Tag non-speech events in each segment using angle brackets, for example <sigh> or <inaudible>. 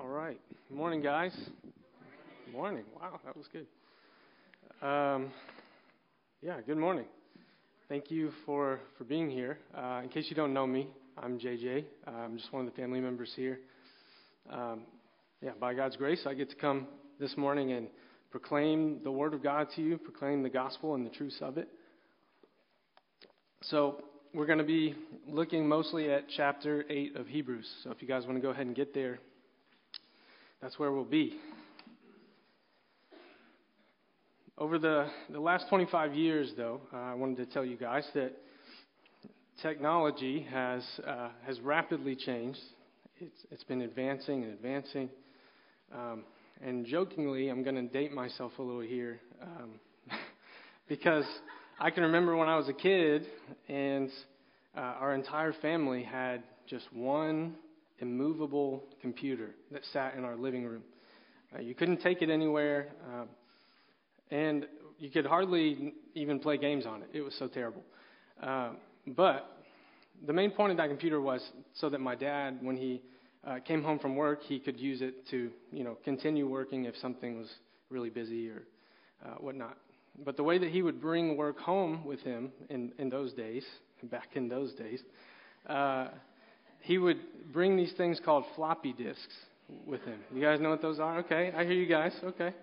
All right. Morning, guys. Good morning. Wow, that was good. Um, yeah, good morning. Thank you for, for being here. Uh, in case you don't know me, I'm JJ. Uh, I'm just one of the family members here. Um, yeah, by God's grace, I get to come this morning and proclaim the Word of God to you, proclaim the gospel and the truths of it. So, we're going to be looking mostly at chapter 8 of Hebrews. So, if you guys want to go ahead and get there, that's where we'll be. Over the, the last 25 years, though, uh, I wanted to tell you guys that technology has, uh, has rapidly changed. It's, it's been advancing and advancing. Um, and jokingly, I'm going to date myself a little here um, <laughs> because I can remember when I was a kid and uh, our entire family had just one immovable computer that sat in our living room. Uh, you couldn't take it anywhere, uh, and you could hardly even play games on it. It was so terrible. Uh, but the main point of that computer was so that my dad, when he uh, came home from work, he could use it to, you know, continue working if something was really busy or uh, whatnot. But the way that he would bring work home with him in, in those days, back in those days, uh, he would bring these things called floppy disks with him. You guys know what those are? Okay, I hear you guys. Okay.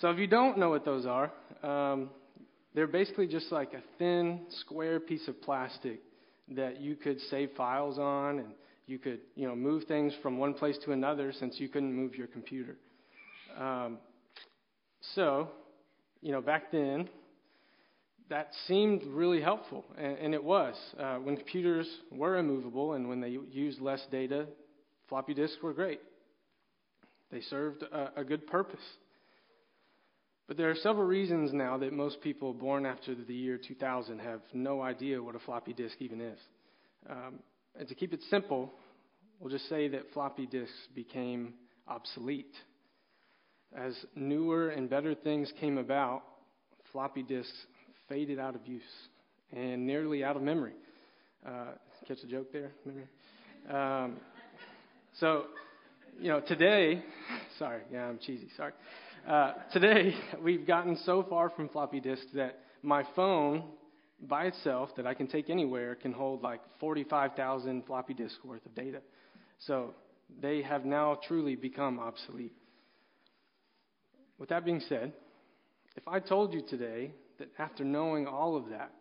So if you don't know what those are, um, they're basically just like a thin, square piece of plastic that you could save files on and you could, you know, move things from one place to another since you couldn't move your computer. Um, so, you know, back then, that seemed really helpful, and, and it was. Uh, when computers were immovable and when they used less data, floppy disks were great. They served a, a good purpose. But there are several reasons now that most people born after the year 2000 have no idea what a floppy disk even is. Um, and to keep it simple, we'll just say that floppy disks became obsolete. As newer and better things came about, floppy disks faded out of use and nearly out of memory. Uh, catch the joke there? Um, so, you know, today, <laughs> sorry, yeah, I'm cheesy, sorry. Uh, today, we've gotten so far from floppy disks that my phone by itself that I can take anywhere can hold like 45,000 floppy disks worth of data. So they have now truly become obsolete. With that being said, if I told you today that after knowing all of that,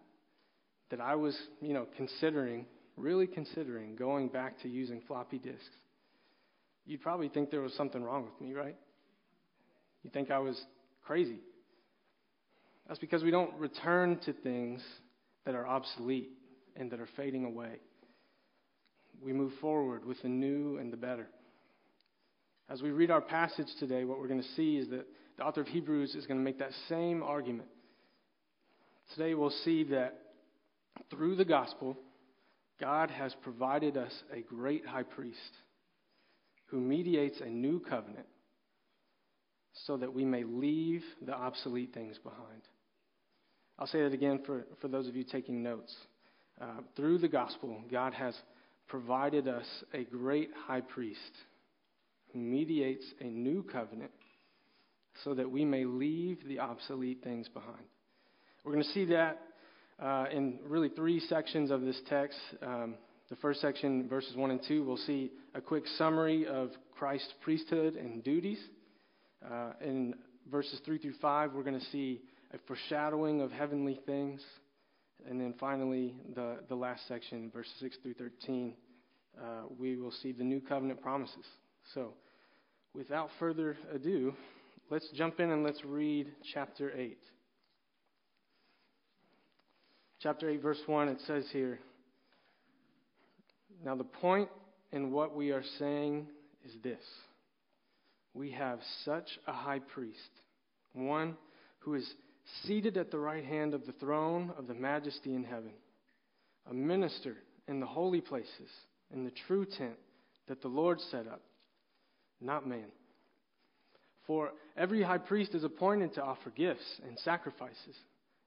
that I was, you know, considering, really considering going back to using floppy disks, you'd probably think there was something wrong with me, right? You think I was crazy. That's because we don't return to things that are obsolete and that are fading away. We move forward with the new and the better. As we read our passage today, what we're going to see is that the author of Hebrews is going to make that same argument Today we'll see that through the gospel, God has provided us a great high priest who mediates a new covenant so that we may leave the obsolete things behind. I'll say that again for, for those of you taking notes. Uh, through the gospel, God has provided us a great high priest who mediates a new covenant so that we may leave the obsolete things behind. We're going to see that uh, in really three sections of this text. Um, the first section, verses 1 and 2, we'll see a quick summary of Christ's priesthood and duties. Uh, in verses 3 through 5, we're going to see a foreshadowing of heavenly things. And then finally, the, the last section, verses 6 through 13, uh, we will see the new covenant promises. So, without further ado, let's jump in and let's read chapter 8 chapter 8, verse 1, it says here Now, the point in what we are saying is this we have such a high priest, one who is seated at the right hand of the throne of the majesty in heaven, a minister in the holy places, in the true tent that the Lord set up, not man. For every high priest is appointed to offer gifts and sacrifices.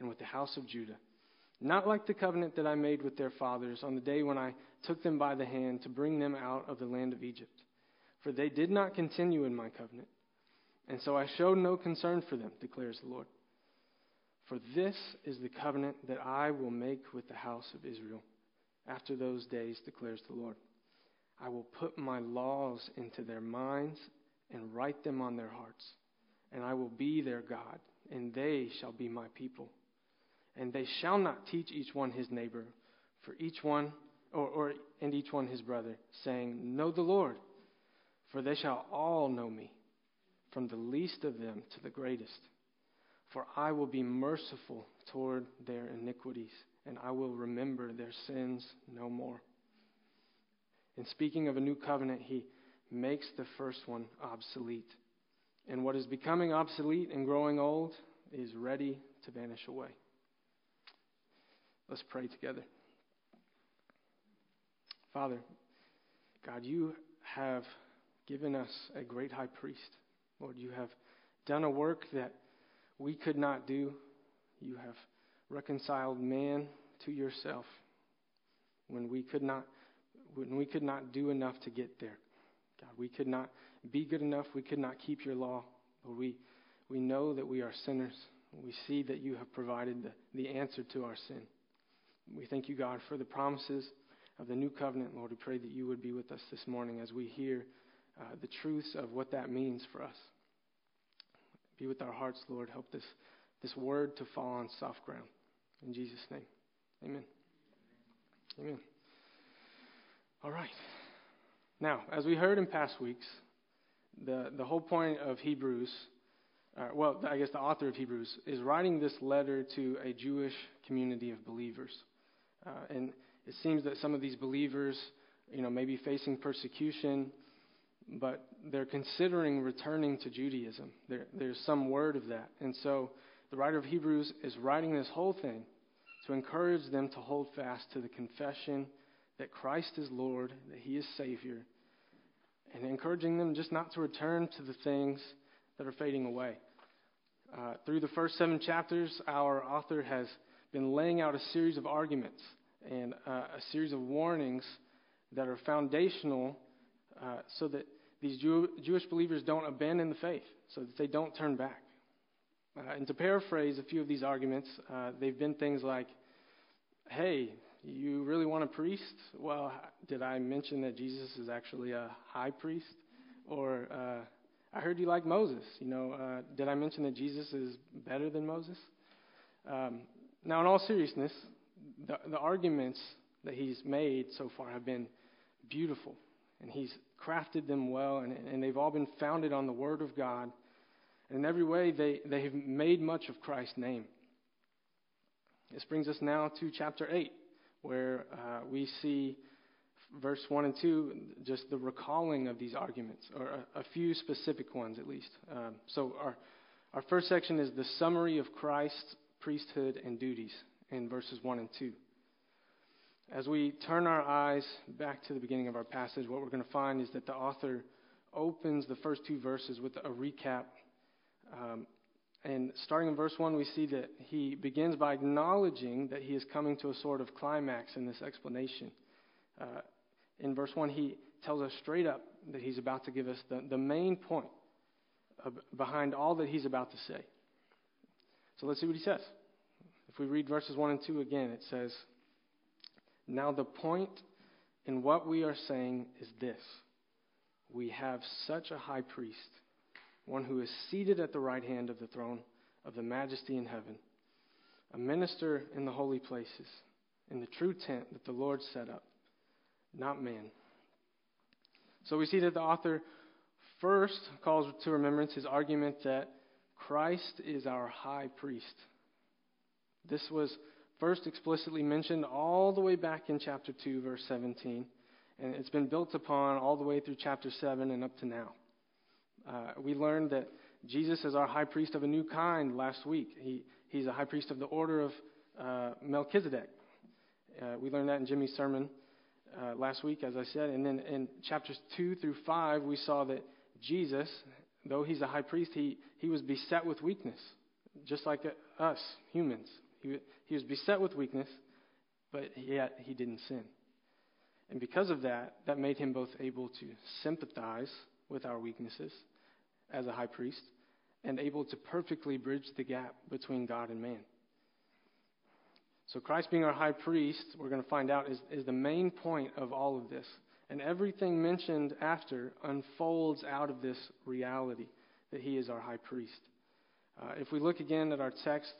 and with the house of Judah not like the covenant that I made with their fathers on the day when I took them by the hand to bring them out of the land of Egypt. For they did not continue in my covenant, and so I showed no concern for them, declares the Lord. For this is the covenant that I will make with the house of Israel after those days, declares the Lord. I will put my laws into their minds and write them on their hearts, and I will be their God, and they shall be my people and they shall not teach each one his neighbor, for each one, or, or and each one his brother, saying, Know the Lord, for they shall all know me, from the least of them to the greatest. For I will be merciful toward their iniquities, and I will remember their sins no more. In speaking of a new covenant, he makes the first one obsolete. And what is becoming obsolete and growing old is ready to vanish away. Let's pray together. Father, God, you have given us a great high priest. Lord, you have done a work that we could not do. You have reconciled man to yourself when we could not when we could not do enough to get there. God, we could not be good enough. We could not keep your law. Lord, we, we know that we are sinners. We see that you have provided the, the answer to our sin. We thank you, God, for the promises of the new covenant, Lord. We pray that you would be with us this morning as we hear uh, the truths of what that means for us. Be with our hearts, Lord. Help this, this word to fall on soft ground. In Jesus' name, amen. Amen. All right. Now, as we heard in past weeks, the, the whole point of Hebrews, uh, well, I guess the author of Hebrews, is writing this letter to a Jewish community of believers. Uh, and it seems that some of these believers, you know, may be facing persecution, but they're considering returning to Judaism. There, there's some word of that. And so the writer of Hebrews is writing this whole thing to encourage them to hold fast to the confession that Christ is Lord, that He is Savior, and encouraging them just not to return to the things that are fading away. Uh, through the first seven chapters, our author has been laying out a series of arguments and uh, a series of warnings that are foundational uh, so that these Jew- Jewish believers don't abandon the faith, so that they don't turn back. Uh, and to paraphrase a few of these arguments, uh, they've been things like, hey, you really want a priest? Well, did I mention that Jesus is actually a high priest? Or uh, I heard you like Moses. You know, uh, did I mention that Jesus is better than Moses? Um, now, in all seriousness, the, the arguments that he's made so far have been beautiful, and he's crafted them well, and, and they've all been founded on the Word of God. And in every way, they, they have made much of Christ's name. This brings us now to chapter 8, where uh, we see verse 1 and 2, just the recalling of these arguments, or a, a few specific ones at least. Um, so, our, our first section is the summary of Christ's priesthood and duties in verses 1 and 2. As we turn our eyes back to the beginning of our passage, what we're going to find is that the author opens the first two verses with a recap. Um, and starting in verse 1, we see that he begins by acknowledging that he is coming to a sort of climax in this explanation. Uh, in verse 1, he tells us straight up that he's about to give us the, the main point behind all that he's about to say. So let's see what he says. If we read verses 1 and 2 again, it says, Now the point in what we are saying is this We have such a high priest, one who is seated at the right hand of the throne of the majesty in heaven, a minister in the holy places, in the true tent that the Lord set up, not man. So we see that the author first calls to remembrance his argument that Christ is our high priest. This was first explicitly mentioned all the way back in chapter 2, verse 17, and it's been built upon all the way through chapter 7 and up to now. Uh, we learned that Jesus is our high priest of a new kind last week. He, he's a high priest of the order of uh, Melchizedek. Uh, we learned that in Jimmy's sermon uh, last week, as I said. And then in chapters 2 through 5, we saw that Jesus, though he's a high priest, he, he was beset with weakness, just like us, humans. He, he was beset with weakness, but yet he didn't sin. And because of that, that made him both able to sympathize with our weaknesses as a high priest and able to perfectly bridge the gap between God and man. So, Christ being our high priest, we're going to find out, is, is the main point of all of this. And everything mentioned after unfolds out of this reality that he is our high priest. Uh, if we look again at our text,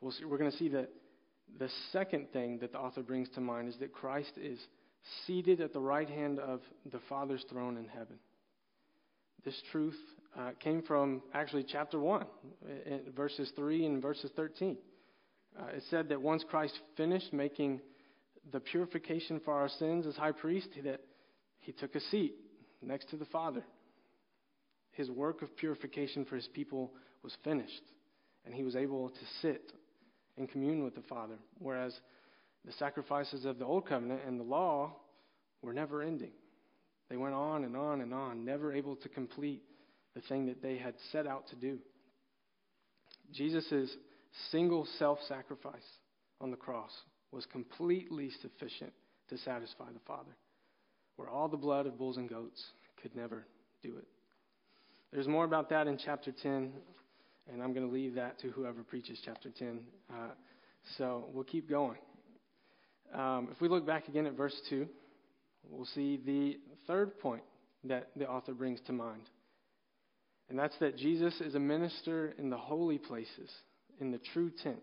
we'll see, we're going to see that the second thing that the author brings to mind is that Christ is seated at the right hand of the Father's throne in heaven. This truth uh, came from actually chapter 1, verses 3 and verses 13. Uh, it said that once Christ finished making the purification for our sins as high priest, that he took a seat next to the Father. His work of purification for his people was finished, and he was able to sit and commune with the Father, whereas the sacrifices of the Old Covenant and the law were never ending. They went on and on and on, never able to complete the thing that they had set out to do. Jesus' single self sacrifice on the cross was completely sufficient to satisfy the Father where all the blood of bulls and goats could never do it. There's more about that in chapter 10, and I'm going to leave that to whoever preaches chapter 10. Uh, so we'll keep going. Um, if we look back again at verse 2, we'll see the third point that the author brings to mind. And that's that Jesus is a minister in the holy places, in the true tent.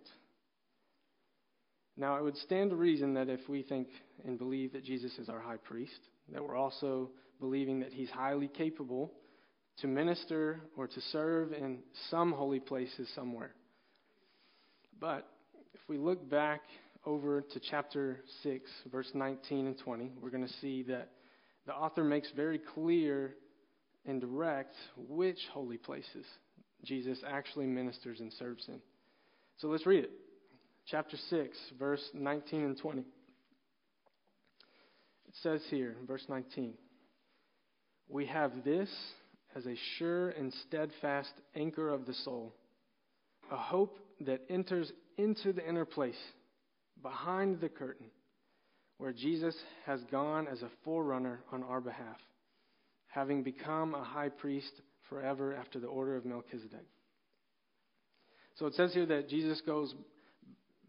Now, it would stand to reason that if we think and believe that Jesus is our high priest, that we're also believing that he's highly capable to minister or to serve in some holy places somewhere. But if we look back over to chapter 6, verse 19 and 20, we're going to see that the author makes very clear and direct which holy places Jesus actually ministers and serves in. So let's read it. Chapter 6, verse 19 and 20 says here in verse 19 We have this as a sure and steadfast anchor of the soul, a hope that enters into the inner place, behind the curtain, where Jesus has gone as a forerunner on our behalf, having become a high priest forever after the order of Melchizedek. So it says here that Jesus goes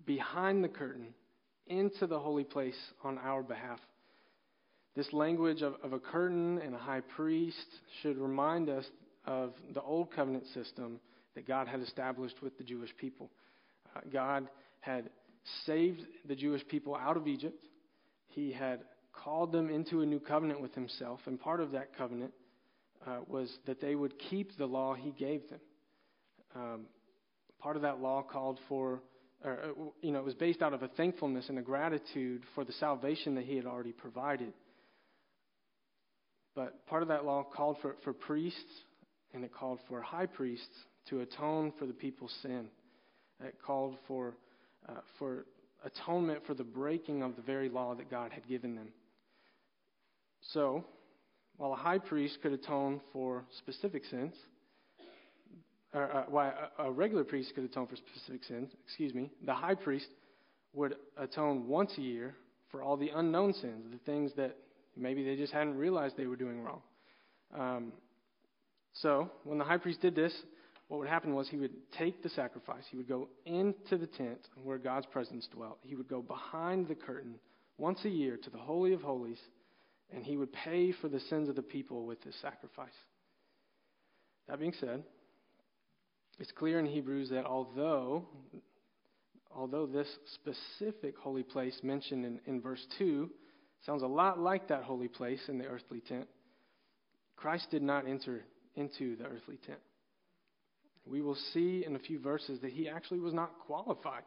behind the curtain into the holy place on our behalf. This language of, of a curtain and a high priest should remind us of the old covenant system that God had established with the Jewish people. Uh, God had saved the Jewish people out of Egypt. He had called them into a new covenant with Himself, and part of that covenant uh, was that they would keep the law He gave them. Um, part of that law called for, or, uh, you know, it was based out of a thankfulness and a gratitude for the salvation that He had already provided. But part of that law called for, for priests and it called for high priests to atone for the people's sin. It called for, uh, for atonement for the breaking of the very law that God had given them. So, while a high priest could atone for specific sins, or uh, while a regular priest could atone for specific sins, excuse me, the high priest would atone once a year for all the unknown sins, the things that Maybe they just hadn't realized they were doing wrong. Um, so, when the high priest did this, what would happen was he would take the sacrifice, he would go into the tent where God's presence dwelt, he would go behind the curtain once a year to the Holy of Holies, and he would pay for the sins of the people with his sacrifice. That being said, it's clear in Hebrews that although although this specific holy place mentioned in, in verse 2 sounds a lot like that holy place in the earthly tent, Christ did not enter into the earthly tent. We will see in a few verses that he actually was not qualified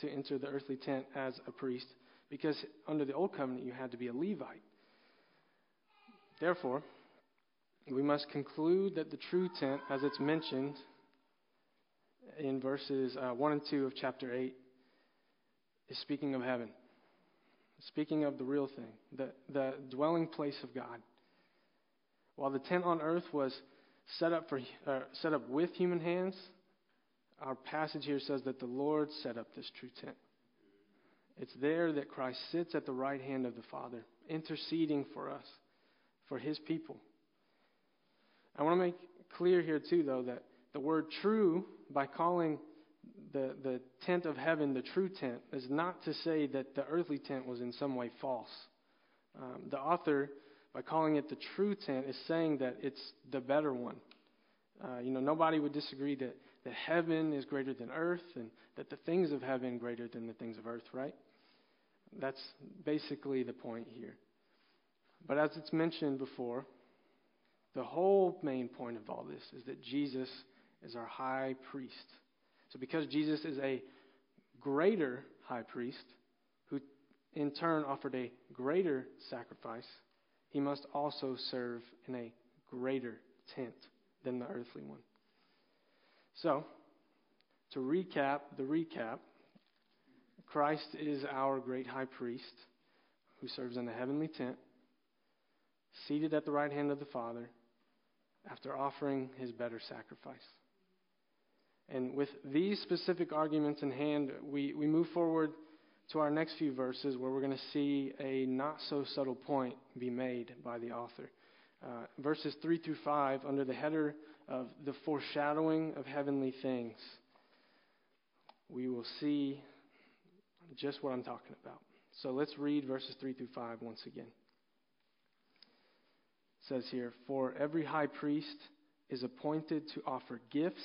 to enter the earthly tent as a priest because under the old covenant you had to be a Levite. Therefore, we must conclude that the true tent, as it's mentioned in verses uh, 1 and 2 of chapter 8, is speaking of heaven, speaking of the real thing, the, the dwelling place of God. While the tent on earth was set up, for, uh, set up with human hands, our passage here says that the Lord set up this true tent. It's there that Christ sits at the right hand of the Father, interceding for us, for his people. I want to make clear here, too, though, that the word true, by calling the, the tent of heaven the true tent, is not to say that the earthly tent was in some way false. Um, the author, by calling it the true tent, is saying that it's the better one. Uh, you know, nobody would disagree that, that heaven is greater than earth and that the things of heaven greater than the things of earth, right? That's basically the point here. But as it's mentioned before, the whole main point of all this is that Jesus is our high priest. So, because Jesus is a greater high priest, who in turn offered a greater sacrifice, he must also serve in a greater tent than the earthly one. So, to recap the recap, Christ is our great high priest who serves in the heavenly tent, seated at the right hand of the Father, after offering his better sacrifice. And with these specific arguments in hand, we, we move forward to our next few verses where we're going to see a not so subtle point be made by the author. Uh, verses 3 through 5, under the header of the foreshadowing of heavenly things, we will see just what I'm talking about. So let's read verses 3 through 5 once again. It says here, For every high priest is appointed to offer gifts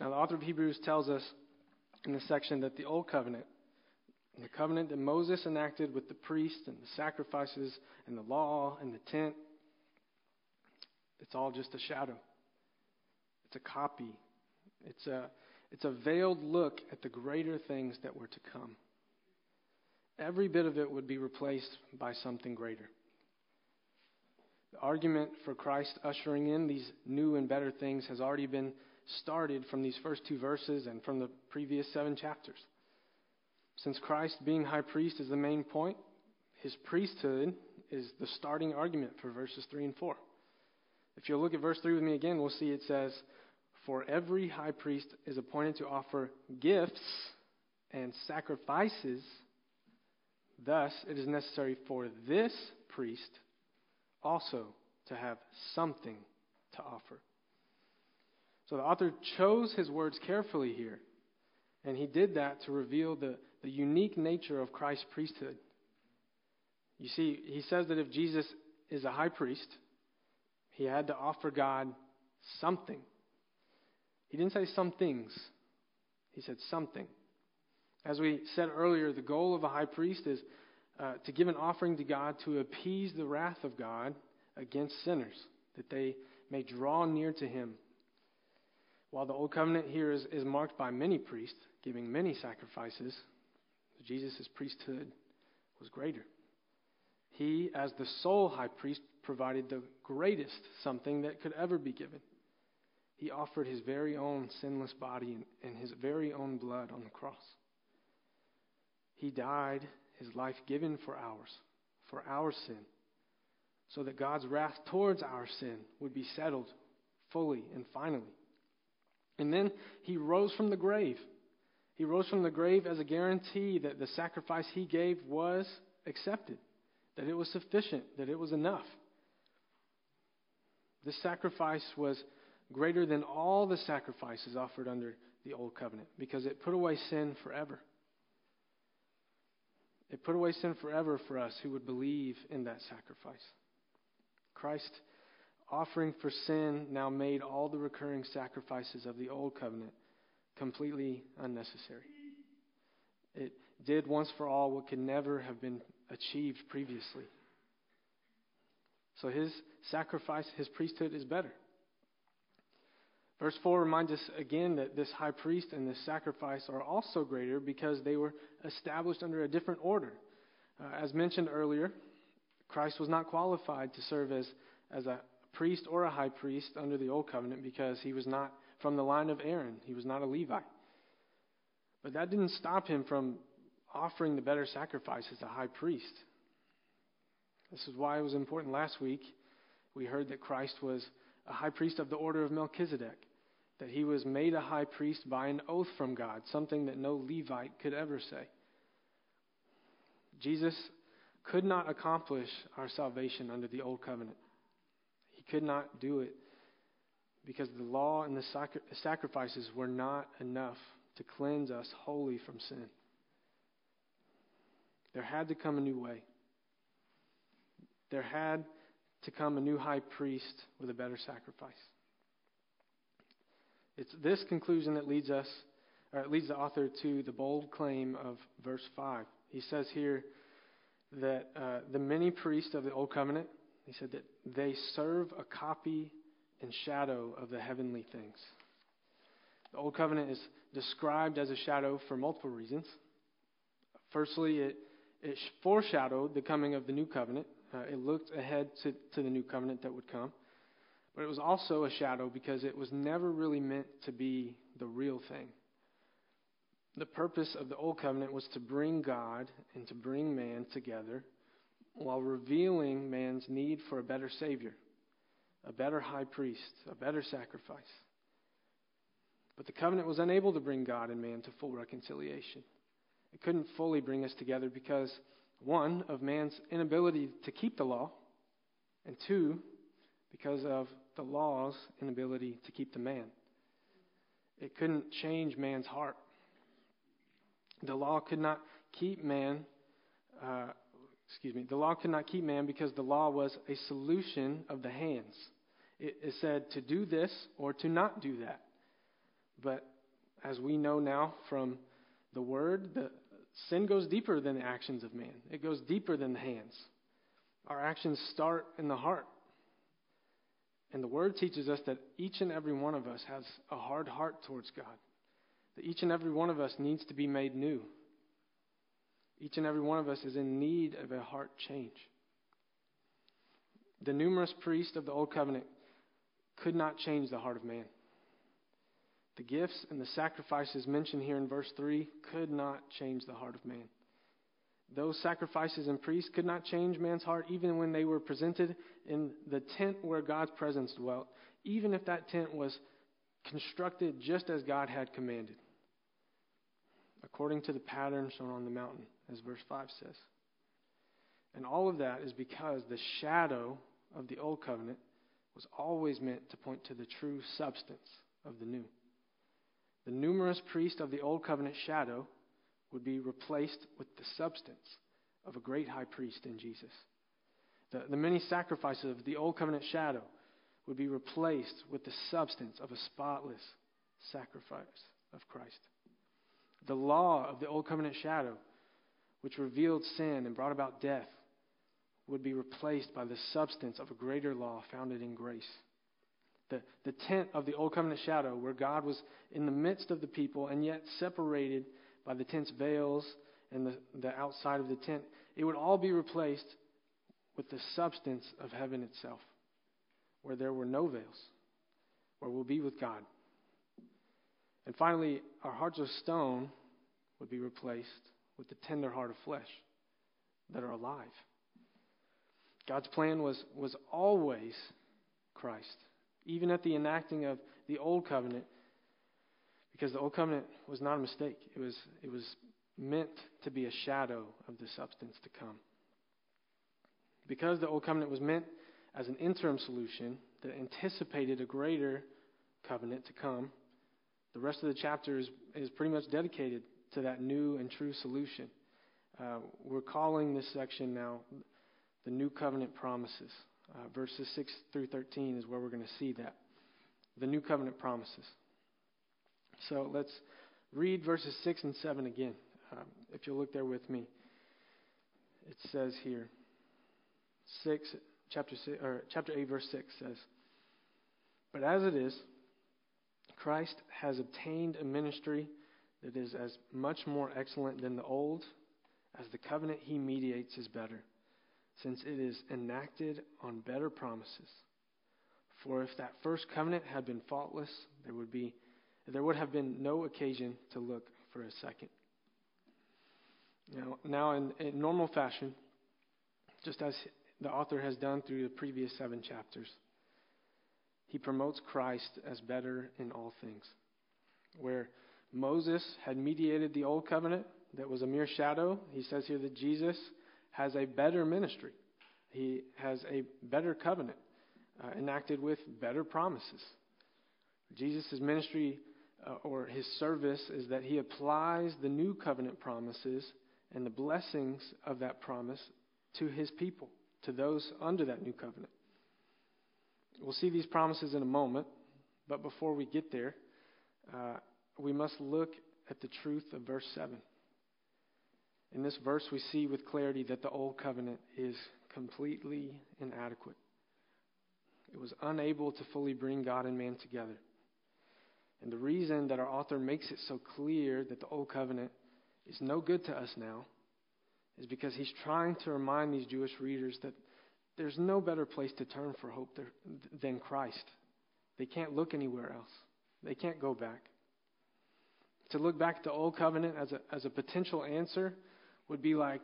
Now, the author of Hebrews tells us in this section that the Old Covenant, the covenant that Moses enacted with the priest and the sacrifices and the law and the tent, it's all just a shadow. It's a copy. It's a, it's a veiled look at the greater things that were to come. Every bit of it would be replaced by something greater. The argument for Christ ushering in these new and better things has already been started from these first two verses and from the previous seven chapters. Since Christ, being high priest, is the main point, his priesthood is the starting argument for verses 3 and 4. If you'll look at verse 3 with me again, we'll see it says, For every high priest is appointed to offer gifts and sacrifices. Thus, it is necessary for this priest also to have something to offer. So the author chose his words carefully here. And he did that to reveal the, the unique nature of Christ's priesthood. You see, he says that if Jesus is a high priest, he had to offer God something. He didn't say some things, he said something. As we said earlier, the goal of a high priest is uh, to give an offering to God to appease the wrath of God against sinners, that they may draw near to him. While the Old Covenant here is, is marked by many priests giving many sacrifices, Jesus' priesthood was greater. He, as the sole high priest, provided the greatest something that could ever be given. He offered his very own sinless body and, and his very own blood on the cross. He died, his life given for ours, for our sin, so that God's wrath towards our sin would be settled fully and finally. And then he rose from the grave. He rose from the grave as a guarantee that the sacrifice he gave was accepted, that it was sufficient, that it was enough. This sacrifice was greater than all the sacrifices offered under the old covenant because it put away sin forever. It put away sin forever for us who would believe in that sacrifice. Christ offering for sin now made all the recurring sacrifices of the old covenant completely unnecessary. It did once for all what could never have been achieved previously. So his sacrifice, his priesthood is better. Verse 4 reminds us again that this high priest and this sacrifice are also greater because they were established under a different order. Uh, as mentioned earlier, Christ was not qualified to serve as, as a priest or a high priest under the old covenant because he was not from the line of Aaron, he was not a Levite. But that didn't stop him from offering the better sacrifice as a high priest. This is why it was important last week. We heard that Christ was a high priest of the order of Melchizedek, that he was made a high priest by an oath from God, something that no Levite could ever say. Jesus could not accomplish our salvation under the old covenant. Could not do it because the law and the sacrifices were not enough to cleanse us wholly from sin. There had to come a new way. There had to come a new high priest with a better sacrifice. It's this conclusion that leads us, or it leads the author to the bold claim of verse 5. He says here that uh, the many priests of the Old Covenant, he said that they serve a copy and shadow of the heavenly things. The Old Covenant is described as a shadow for multiple reasons. Firstly, it, it foreshadowed the coming of the new covenant. Uh, it looked ahead to, to the new covenant that would come. But it was also a shadow because it was never really meant to be the real thing. The purpose of the Old Covenant was to bring God and to bring man together while revealing man's need for a better Savior, a better high priest, a better sacrifice. But the covenant was unable to bring God and man to full reconciliation. It couldn't fully bring us together because, one, of man's inability to keep the law, and two, because of the law's inability to keep the man. It couldn't change man's heart. The law could not keep man, uh, excuse me, the law could not keep man because the law was a solution of the hands. It, it said to do this or to not do that. But as we know now from the word, the sin goes deeper than the actions of man. It goes deeper than the hands. Our actions start in the heart. And the word teaches us that each and every one of us has a hard heart towards God. That each and every one of us needs to be made new. Each and every one of us is in need of a heart change. The numerous priests of the Old Covenant could not change the heart of man. The gifts and the sacrifices mentioned here in verse 3 could not change the heart of man. Those sacrifices and priests could not change man's heart even when they were presented in the tent where God's presence dwelt, even if that tent was constructed just as God had commanded, according to the pattern shown on the mountain, as verse 5 says. And all of that is because the shadow of the old covenant was always meant to point to the true substance of the new. The numerous priests of the Old Covenant shadow would be replaced with the substance of a great high priest in Jesus. The, the many sacrifices of the Old Covenant shadow would be replaced with the substance of a spotless sacrifice of Christ. The law of the Old Covenant shadow, which revealed sin and brought about death, would be replaced by the substance of a greater law founded in grace the, the tent of the Old Covenant shadow, where God was in the midst of the people and yet separated by the tent's veils and the, the outside of the tent, it would all be replaced with the substance of heaven itself, where there were no veils, where we'll be with God. And finally, our hearts of stone would be replaced with the tender heart of flesh that are alive. God's plan was, was always Christ, even at the enacting of the Old Covenant, because the Old Covenant was not a mistake. It was, it was meant to be a shadow of the substance to come. Because the Old Covenant was meant as an interim solution that anticipated a greater covenant to come, the rest of the chapter is, is pretty much dedicated to that new and true solution. Uh, we're calling this section now the New Covenant Promises. Uh, verses 6 through 13 is where we're going to see that. The New Covenant Promises. So let's read verses 6 and 7 again. Um, if you'll look there with me, it says here, 6, chapter, 6, or chapter 8, verse 6 says, But as it is, Christ has obtained a ministry that is as much more excellent than the old as the covenant he mediates is better, since it is enacted on better promises. For if that first covenant had been faultless, there would be there would have been no occasion to look for a second. Now, now in, in normal fashion, just as the author has done through the previous seven chapters, he promotes Christ as better in all things. Where Moses had mediated the old covenant that was a mere shadow, he says here that Jesus has a better ministry. He has a better covenant uh, enacted with better promises. Jesus' ministry uh, or his service is that he applies the new covenant promises and the blessings of that promise to his people, to those under that new covenant. We'll see these promises in a moment, but before we get there, uh, we must look at the truth of verse 7. In this verse, we see with clarity that the old covenant is completely inadequate. It was unable to fully bring God and man together. And the reason that our author makes it so clear that the old covenant is no good to us now is because he's trying to remind these Jewish readers that there's no better place to turn for hope than Christ. They can't look anywhere else. They can't go back. To look back at the old covenant as a, as a potential answer would be like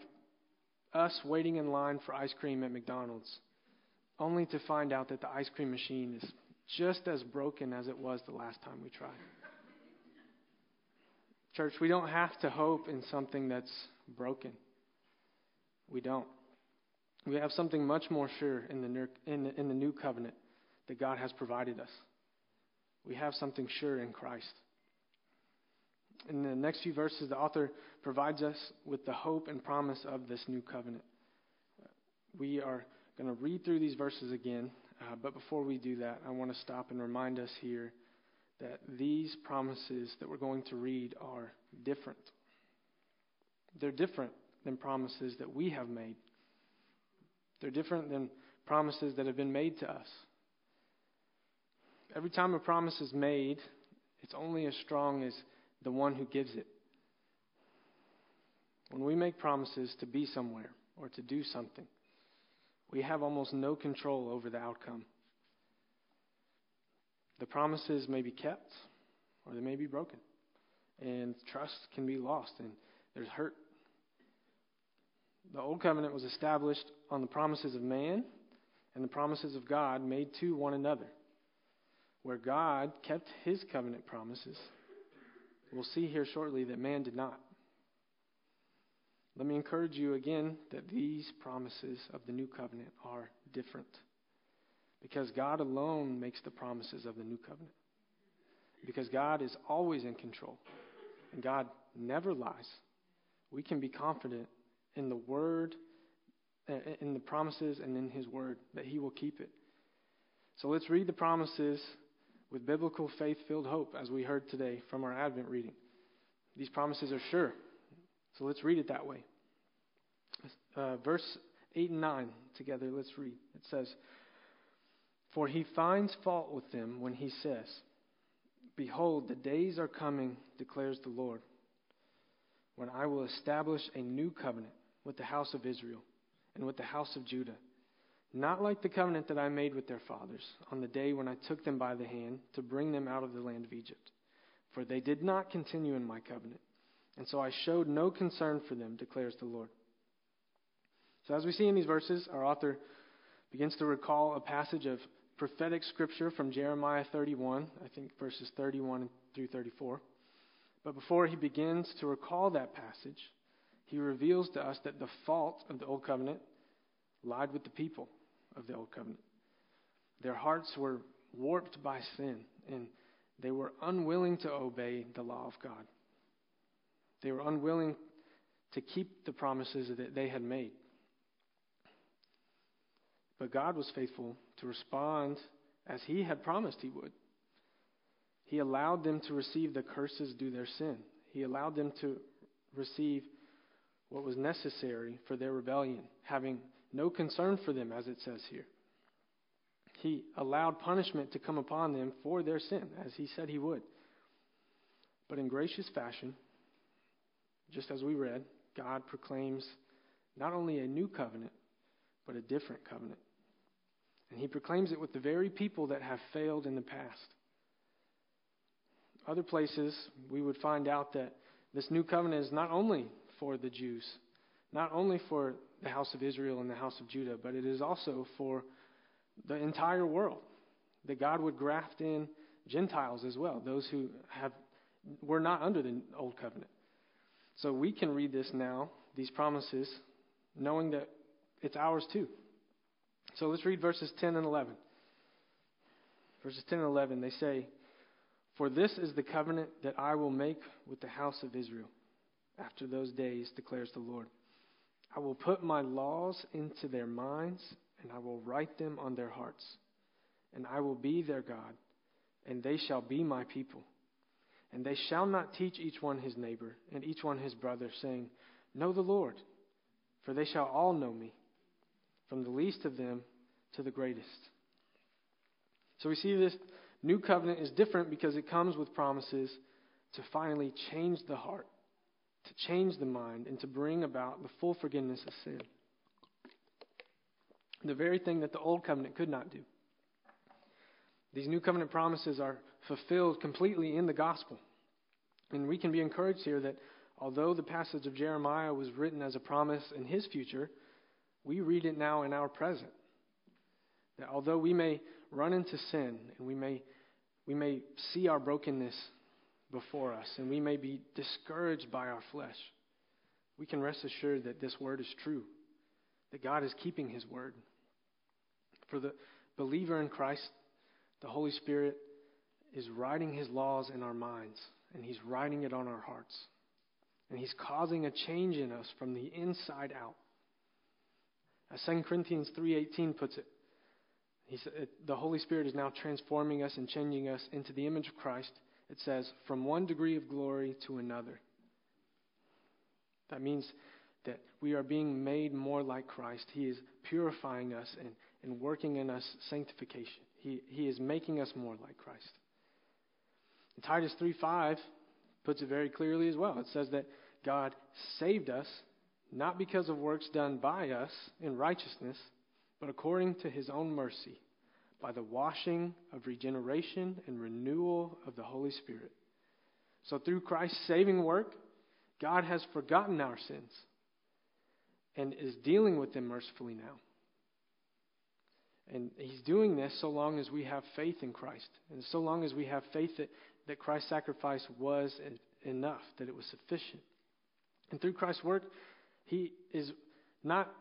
us waiting in line for ice cream at McDonald's, only to find out that the ice cream machine is just as broken as it was the last time we tried. Church, we don't have to hope in something that's broken. We don't. We have something much more sure in the, in the, in the new covenant that God has provided us. We have something sure in Christ. In the next few verses, the author provides us with the hope and promise of this new covenant. We are going to read through these verses again, uh, but before we do that, I want to stop and remind us here that these promises that we're going to read are different. They're different than promises that we have made. They're different than promises that have been made to us. Every time a promise is made, it's only as strong as the one who gives it. When we make promises to be somewhere or to do something, we have almost no control over the outcome. The promises may be kept or they may be broken, and trust can be lost, and there's hurt the Old Covenant was established on the promises of man and the promises of God made to one another. Where God kept his covenant promises, we'll see here shortly that man did not. Let me encourage you again that these promises of the new covenant are different. Because God alone makes the promises of the new covenant. Because God is always in control. And God never lies. We can be confident in the word, in the promises, and in his word, that he will keep it. So let's read the promises with biblical faith filled hope, as we heard today from our Advent reading. These promises are sure. So let's read it that way. Uh, verse 8 and 9 together, let's read. It says, For he finds fault with them when he says, Behold, the days are coming, declares the Lord, when I will establish a new covenant with the house of Israel and with the house of Judah, not like the covenant that I made with their fathers on the day when I took them by the hand to bring them out of the land of Egypt. For they did not continue in my covenant, and so I showed no concern for them, declares the Lord. So, as we see in these verses, our author begins to recall a passage of prophetic scripture from Jeremiah 31, I think verses 31 through 34. But before he begins to recall that passage, he reveals to us that the fault of the Old Covenant lied with the people of the Old Covenant. Their hearts were warped by sin, and they were unwilling to obey the law of God. They were unwilling to keep the promises that they had made. But God was faithful to respond as He had promised He would. He allowed them to receive the curses due their sin. He allowed them to receive what was necessary for their rebellion, having no concern for them, as it says here. He allowed punishment to come upon them for their sin, as He said He would. But in gracious fashion, just as we read, God proclaims not only a new covenant, but a different covenant. And he proclaims it with the very people that have failed in the past. Other places, we would find out that this new covenant is not only for the Jews, not only for the house of Israel and the house of Judah, but it is also for the entire world. That God would graft in Gentiles as well, those who have were not under the old covenant. So we can read this now, these promises, knowing that it's ours too. So let's read verses 10 and 11. Verses 10 and 11, they say, For this is the covenant that I will make with the house of Israel after those days, declares the Lord. I will put my laws into their minds, and I will write them on their hearts. And I will be their God, and they shall be my people. And they shall not teach each one his neighbor and each one his brother, saying, Know the Lord, for they shall all know me, from the least of them to the greatest. So we see this new covenant is different because it comes with promises to finally change the heart, to change the mind, and to bring about the full forgiveness of sin. The very thing that the old covenant could not do. These new covenant promises are fulfilled completely in the gospel. And we can be encouraged here that although the passage of Jeremiah was written as a promise in his future, we read it now in our present. That although we may run into sin and we may, we may see our brokenness before us and we may be discouraged by our flesh, we can rest assured that this word is true, that God is keeping his word. For the believer in Christ, the Holy Spirit is writing his laws in our minds, and he's writing it on our hearts. And he's causing a change in us from the inside out. As 2 Corinthians 3:18 puts it, he said, the Holy Spirit is now transforming us and changing us into the image of Christ. It says, from one degree of glory to another. That means that we are being made more like Christ. He is purifying us and, and working in us sanctification. He, he is making us more like Christ. And Titus 3.5 puts it very clearly as well. It says that God saved us not because of works done by us in righteousness, but according to his own mercy, by the washing of regeneration and renewal of the Holy Spirit. So through Christ's saving work, God has forgotten our sins and is dealing with them mercifully now. And he's doing this so long as we have faith in Christ. And so long as we have faith that, that Christ's sacrifice was enough, that it was sufficient. And through Christ's work, he is not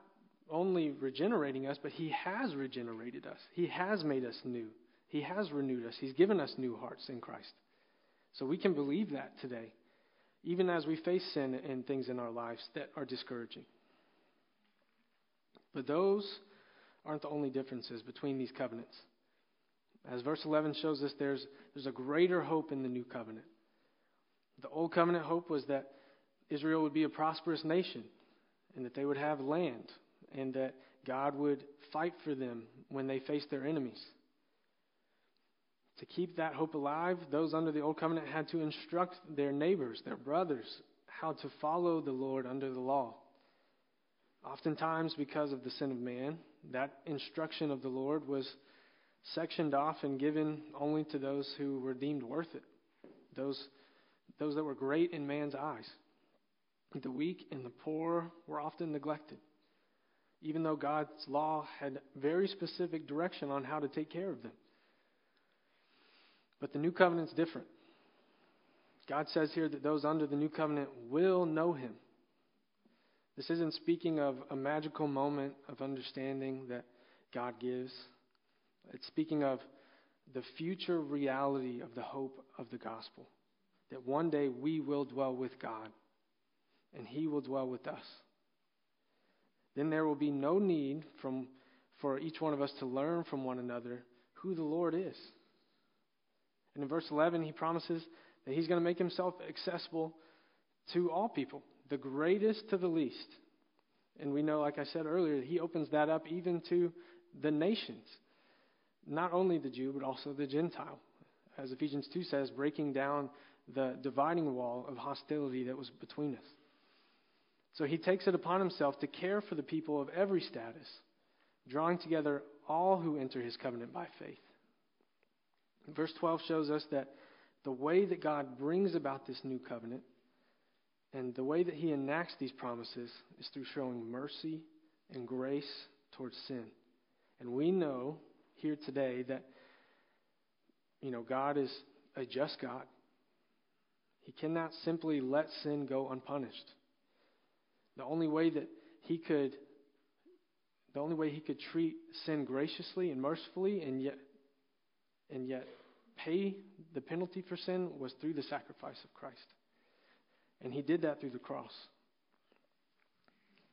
only regenerating us, but he has regenerated us. He has made us new. He has renewed us. He's given us new hearts in Christ. So we can believe that today, even as we face sin and things in our lives that are discouraging. But those aren't the only differences between these covenants. As verse 11 shows us, there's, there's a greater hope in the new covenant. The old covenant hope was that Israel would be a prosperous nation and that they would have land and that God would fight for them when they faced their enemies. To keep that hope alive, those under the old covenant had to instruct their neighbors, their brothers, how to follow the Lord under the law. Oftentimes, because of the sin of man, that instruction of the Lord was sectioned off and given only to those who were deemed worth it, those, those that were great in man's eyes. The weak and the poor were often neglected. Even though God's law had very specific direction on how to take care of them. But the new covenant's different. God says here that those under the new covenant will know him. This isn't speaking of a magical moment of understanding that God gives. It's speaking of the future reality of the hope of the gospel. That one day we will dwell with God and he will dwell with us. Then there will be no need from, for each one of us to learn from one another who the Lord is. And in verse 11, he promises that he's going to make himself accessible to all people, the greatest to the least. And we know, like I said earlier, that he opens that up even to the nations, not only the Jew, but also the Gentile. As Ephesians 2 says, breaking down the dividing wall of hostility that was between us. So he takes it upon himself to care for the people of every status, drawing together all who enter his covenant by faith. Verse 12 shows us that the way that God brings about this new covenant and the way that he enacts these promises is through showing mercy and grace towards sin. And we know here today that you know God is a just God. He cannot simply let sin go unpunished. The only way that he could the only way he could treat sin graciously and mercifully and yet and yet pay the penalty for sin was through the sacrifice of Christ. And he did that through the cross.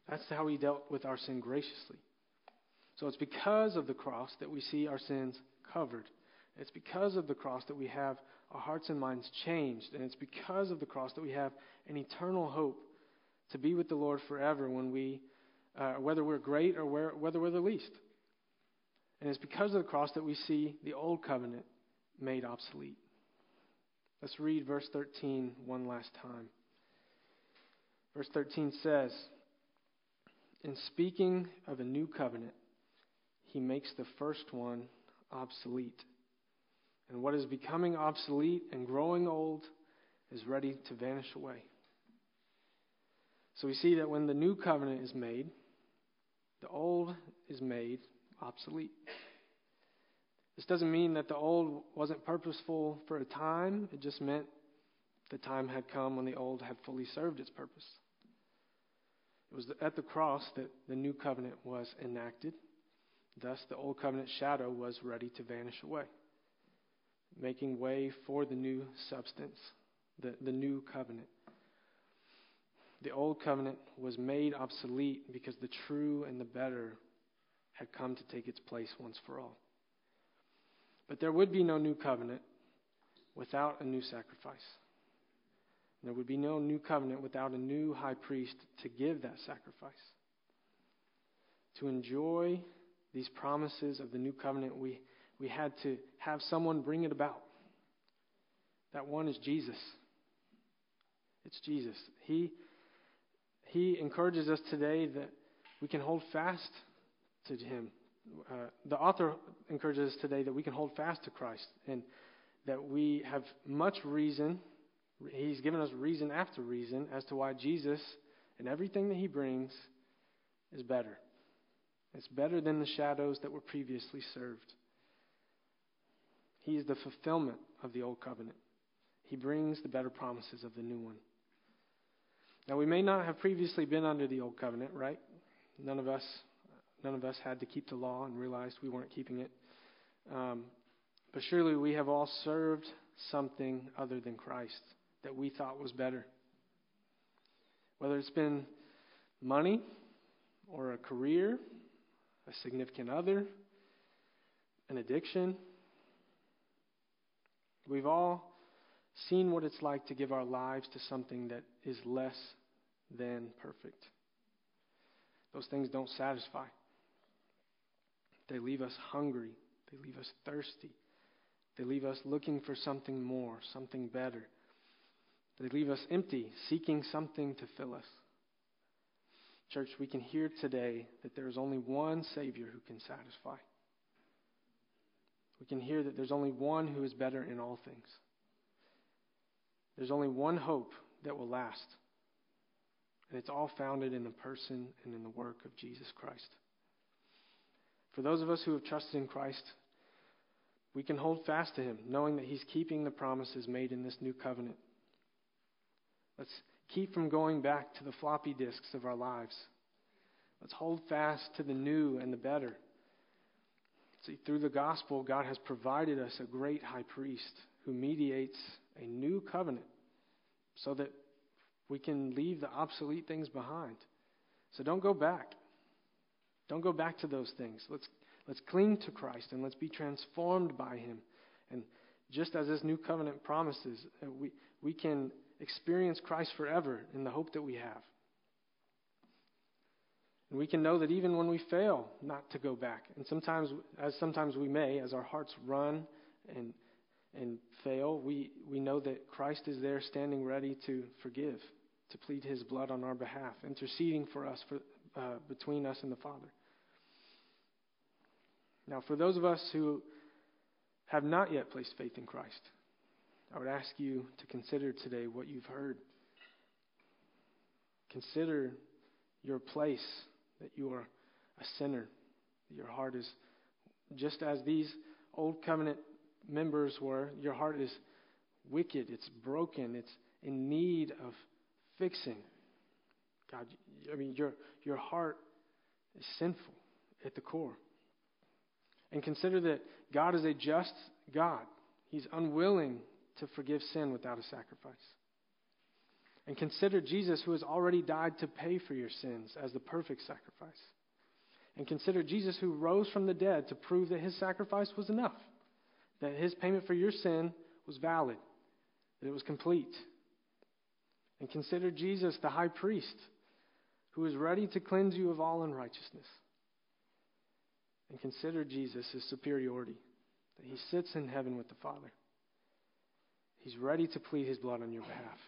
That's how he dealt with our sin graciously. So it's because of the cross that we see our sins covered. It's because of the cross that we have our hearts and minds changed. And it's because of the cross that we have an eternal hope to be with the Lord forever when we, uh, whether we're great or whether we're the least. And it's because of the cross that we see the old covenant made obsolete. Let's read verse 13 one last time. Verse 13 says, In speaking of a new covenant, he makes the first one obsolete. And what is becoming obsolete and growing old is ready to vanish away. So we see that when the new covenant is made, the old is made obsolete. This doesn't mean that the old wasn't purposeful for a time, it just meant the time had come when the old had fully served its purpose. It was at the cross that the new covenant was enacted. Thus, the old covenant shadow was ready to vanish away, making way for the new substance, the, the new covenant. The old covenant was made obsolete because the true and the better had come to take its place once for all. But there would be no new covenant without a new sacrifice. There would be no new covenant without a new high priest to give that sacrifice. To enjoy these promises of the new covenant, we, we had to have someone bring it about. That one is Jesus. It's Jesus. He he encourages us today that we can hold fast to Him. Uh, the author encourages us today that we can hold fast to Christ and that we have much reason. He's given us reason after reason as to why Jesus and everything that He brings is better. It's better than the shadows that were previously served. He is the fulfillment of the old covenant. He brings the better promises of the new one. Now we may not have previously been under the old covenant, right? None of us, none of us had to keep the law and realized we weren't keeping it. Um, but surely we have all served something other than Christ that we thought was better. Whether it's been money or a career, a significant other, an addiction. We've all seen what it's like to give our lives to something that is less than perfect. Those things don't satisfy. They leave us hungry. They leave us thirsty. They leave us looking for something more, something better. They leave us empty, seeking something to fill us. Church, we can hear today that there is only one Savior who can satisfy. We can hear that there's only one who is better in all things. There's only one hope that will last And it's all founded in the person and in the work of Jesus Christ. For those of us who have trusted in Christ, we can hold fast to him, knowing that he's keeping the promises made in this new covenant. Let's keep from going back to the floppy disks of our lives. Let's hold fast to the new and the better. See, through the gospel, God has provided us a great high priest who mediates a new covenant so that we can leave the obsolete things behind. So don't go back. Don't go back to those things. Let's, let's cling to Christ and let's be transformed by Him. And just as this new covenant promises, uh, we, we can experience Christ forever in the hope that we have. And we can know that even when we fail, not to go back. And sometimes, as sometimes we may, as our hearts run and, and fail, we, we know that Christ is there standing ready to forgive, to plead his blood on our behalf, interceding for us, for, uh, between us and the Father. Now, for those of us who have not yet placed faith in Christ, I would ask you to consider today what you've heard. Consider your place that you are a sinner, that your heart is just as these old covenant members were, your heart is wicked, it's broken, it's in need of fixing. God, I mean, your, your heart is sinful at the core. And consider that God is a just God. He's unwilling to forgive sin without a sacrifice. And consider Jesus, who has already died to pay for your sins as the perfect sacrifice. And consider Jesus, who rose from the dead to prove that his sacrifice was enough, that his payment for your sin was valid, that it was complete. And consider Jesus, the high priest, who is ready to cleanse you of all unrighteousness. And consider Jesus' superiority, that he sits in heaven with the Father. He's ready to plead his blood on your behalf.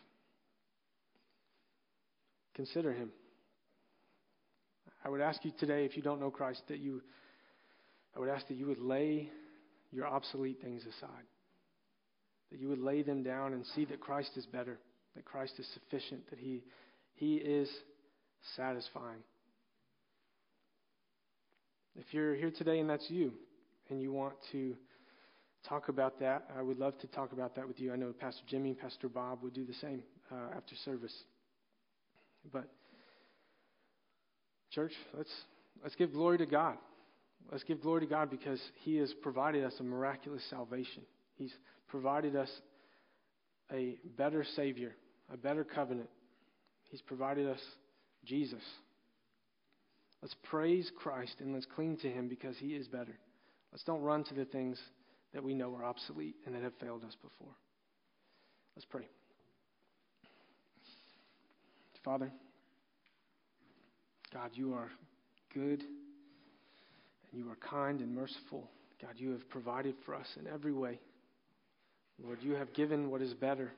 Consider him. I would ask you today, if you don't know Christ, that you, I would ask that you would lay your obsolete things aside. That you would lay them down and see that Christ is better, that Christ is sufficient, that He, he is satisfying. If you're here today and that's you, and you want to talk about that, I would love to talk about that with you. I know Pastor Jimmy, Pastor Bob would do the same uh, after service. But church, let's let's give glory to God. Let's give glory to God because He has provided us a miraculous salvation. He's provided us a better Savior, a better covenant. He's provided us Jesus. Let's praise Christ and let's cling to Him because He is better. Let's don't run to the things that we know are obsolete and that have failed us before. Let's pray. Father, God, you are good and you are kind and merciful. God, you have provided for us in every way. Lord, you have given what is better.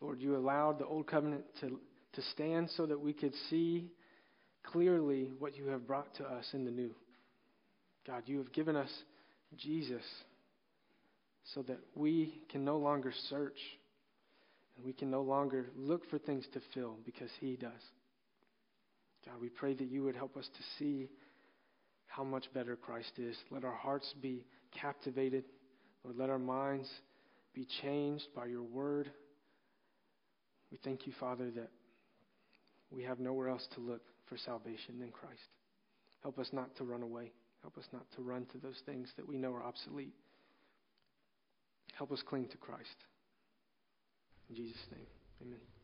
Lord, you allowed the old covenant to, to stand so that we could see clearly what you have brought to us in the new. God, you have given us Jesus so that we can no longer search and we can no longer look for things to fill because He does. God, we pray that you would help us to see how much better Christ is. Let our hearts be captivated. Lord, let our minds be changed by your word. We thank you, Father, that we have nowhere else to look for salvation than Christ. Help us not to run away. Help us not to run to those things that we know are obsolete. Help us cling to Christ. In Jesus' name, amen.